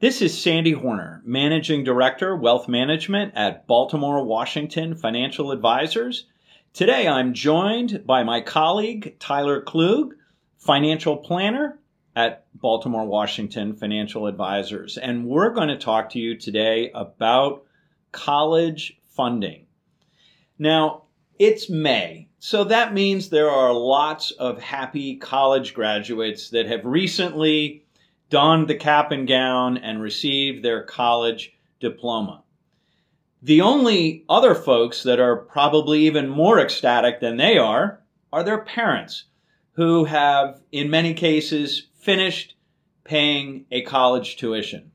This is Sandy Hornor, Managing Director, Wealth Management at Baltimore Washington Financial Advisors. Today I'm joined by my colleague Tyler Kluge, Financial Planner at Baltimore Washington Financial Advisors. And we're going to talk to you today about college funding. Now, it's May, so that means there are lots of happy college graduates that have recently donned the cap and gown and received their college diploma. The only other folks that are probably even more ecstatic than they are are their parents, who have, in many cases, finished paying a college tuition,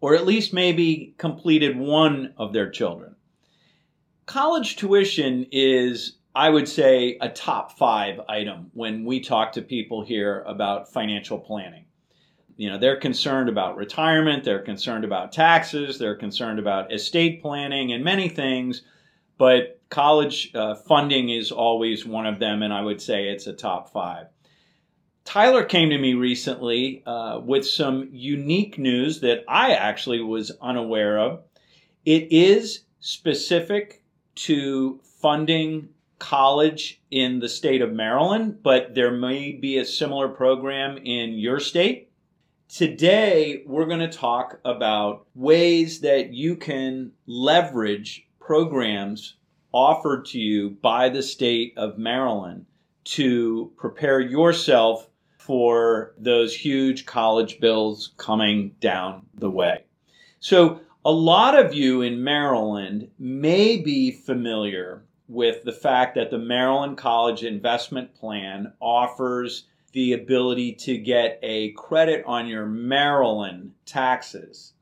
or at least maybe completed one of their children. College tuition is, I would say, a top five item when we talk to people here about financial planning you know they're concerned about retirement they're concerned about taxes they're concerned about estate planning and many things but college uh, funding is always one of them and i would say it's a top five. Tyler came to me recently uh, with some unique news that i actually was unaware of. It is specific to funding college in the state of maryland but there may be a similar program in your state Today, we're going to talk about ways that you can leverage programs offered to you by the state of Maryland to prepare yourself for those huge college bills coming down the way. So, a lot of you in Maryland may be familiar with the fact that the Maryland College Investment Plan offers the ability to get a credit on your Maryland taxes.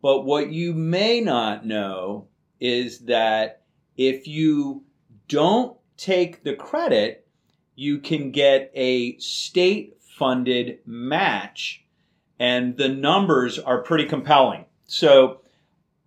But what you may not know is that if you don't take the credit, you can get a state funded match, and the numbers are pretty compelling. So,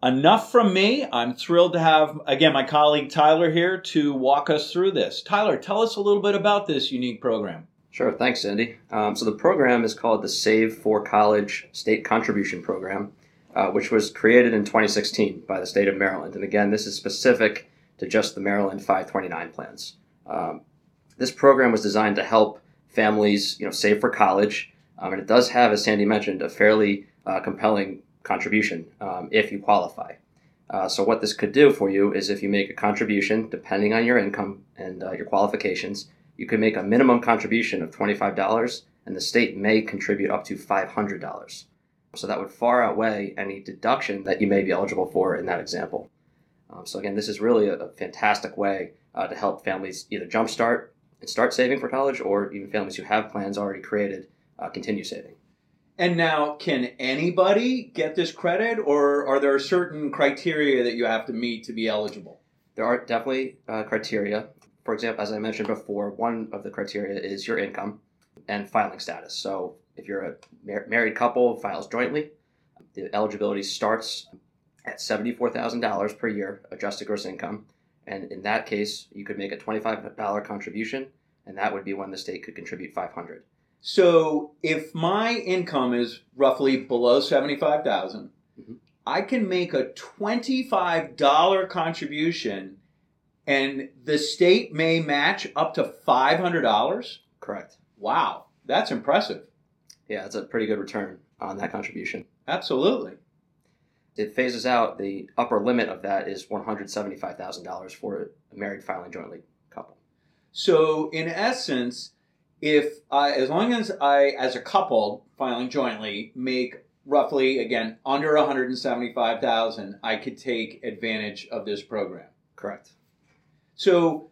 enough from me. I'm thrilled to have, again, my colleague Tyler here to walk us through this. Tyler, tell us a little bit about this unique program. Sure, thanks, Cindy. Um, so the program is called the Save for College State Contribution Program, uh, which was created in 2016 by the state of Maryland. And again, this is specific to just the Maryland 529 plans. Um, this program was designed to help families, you know, save for college, um, and it does have, as Sandy mentioned, a fairly uh, compelling contribution um, if you qualify. Uh, so what this could do for you is if you make a contribution, depending on your income and uh, your qualifications, you can make a minimum contribution of $25 and the state may contribute up to $500. So that would far outweigh any deduction that you may be eligible for in that example. Um, so again, this is really a, a fantastic way uh, to help families either jumpstart and start saving for college, or even families who have plans already created uh, continue saving. And now, can anybody get this credit, or are there certain criteria that you have to meet to be eligible? There are definitely uh, criteria for example, as I mentioned before, one of the criteria is your income and filing status. So if you're a mar- married couple files jointly, the eligibility starts at $74,000 per year adjusted gross income. And in that case, you could make a $25 contribution, and that would be when the state could contribute 500 So if my income is roughly below 75000 mm-hmm. I can make a $25 contribution and the state may match up to $500? Correct. Wow, that's impressive. Yeah, it's a pretty good return on that contribution. Absolutely. It phases out the upper limit of that is $175,000 for a married filing jointly couple. So, in essence, if I, as long as I, as a couple filing jointly, make roughly again under 175,000, I could take advantage of this program. Correct. So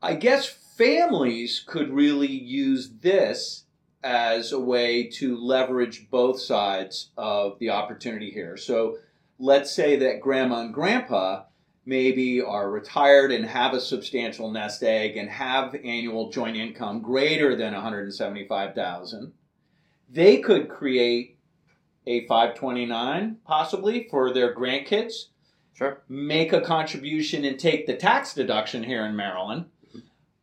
I guess families could really use this as a way to leverage both sides of the opportunity here. So let's say that grandma and grandpa maybe are retired and have a substantial nest egg and have annual joint income greater than 175,000, they could create a 529 possibly for their grandkids. Sure. Make a contribution and take the tax deduction here in Maryland.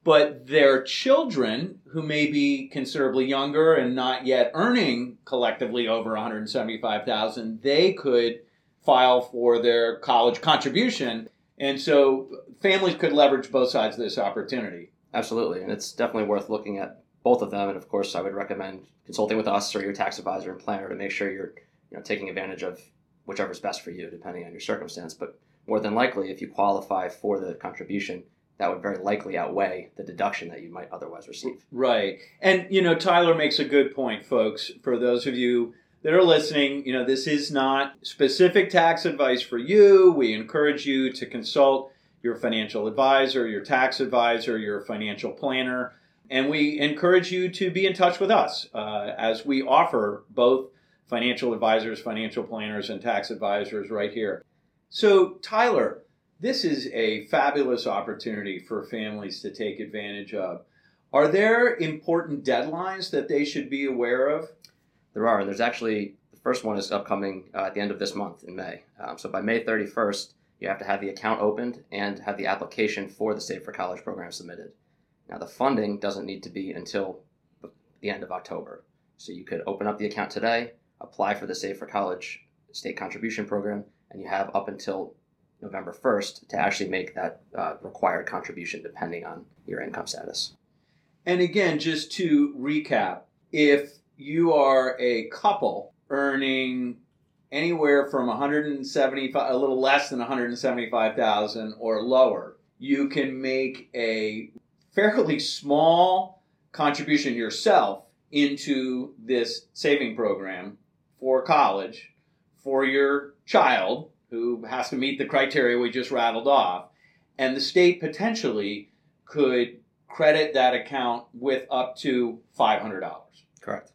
But their children, who may be considerably younger and not yet earning collectively over 175,000, they could file for their college contribution. And so families could leverage both sides of this opportunity. Absolutely. And it's definitely worth looking at both of them. And of course, I would recommend consulting with us or your tax advisor and planner to make sure you're you know, taking advantage of whichever's best for you, depending on your circumstance. But more than likely, if you qualify for the contribution, that would very likely outweigh the deduction that you might otherwise receive. Right. And, you know, Tyler makes a good point, folks. For those of you that are listening, you know, this is not specific tax advice for you. We encourage you to consult your financial advisor, your tax advisor, your financial planner. And we encourage you to be in touch with us uh, as we offer both financial advisors, financial planners, and tax advisors right here. So, Tyler, this is a fabulous opportunity for families to take advantage of. Are there important deadlines that they should be aware of? There are, there's actually the first one is upcoming uh, at the end of this month in May. Um, so by May 31st, you have to have the account opened and have the application for the Save for College program submitted. Now, the funding doesn't need to be until the end of October. So you could open up the account today, apply for the Save for College state contribution program, and you have up until November 1st to actually make that uh, required contribution depending on your income status. And again, just to recap, if you are a couple earning anywhere from 175 a little less than 175,000 or lower, you can make a fairly small contribution yourself into this saving program for college for your child who has to meet the criteria we just rattled off. And the state potentially could credit that account with up to $500. Correct.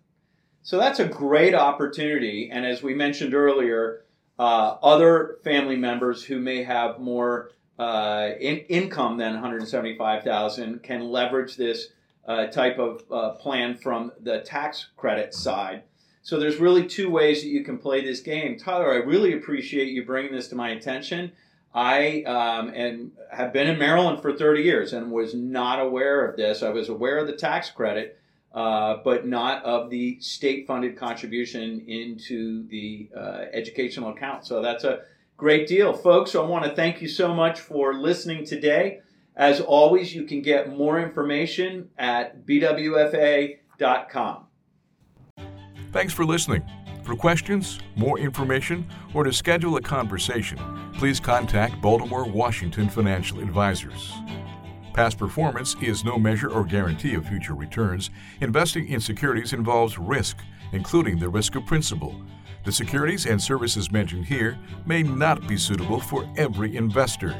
So that's a great opportunity. And as we mentioned earlier, uh, other family members who may have more uh, in- income than 175,000 can leverage this uh, type of uh, plan from the tax credit side. So there's really two ways that you can play this game. Tyler, I really appreciate you bringing this to my attention. I um, and have been in Maryland for 30 years and was not aware of this. I was aware of the tax credit, uh, but not of the state-funded contribution into the uh, educational account. So that's a great deal, folks. So I want to thank you so much for listening today. As always, you can get more information at bwfa.com. Thanks for listening. For questions, more information, or to schedule a conversation, please contact Baltimore Washington Financial Advisors. Past performance is no measure or guarantee of future returns. Investing in securities involves risk, including the risk of principal. The securities and services mentioned here may not be suitable for every investor.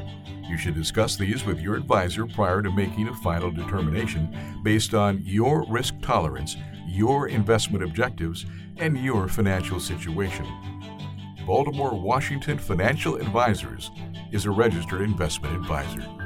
You should discuss these with your advisor prior to making a final determination based on your risk tolerance your investment objectives, and your financial situation. Baltimore Washington Financial Advisors is a registered investment advisor.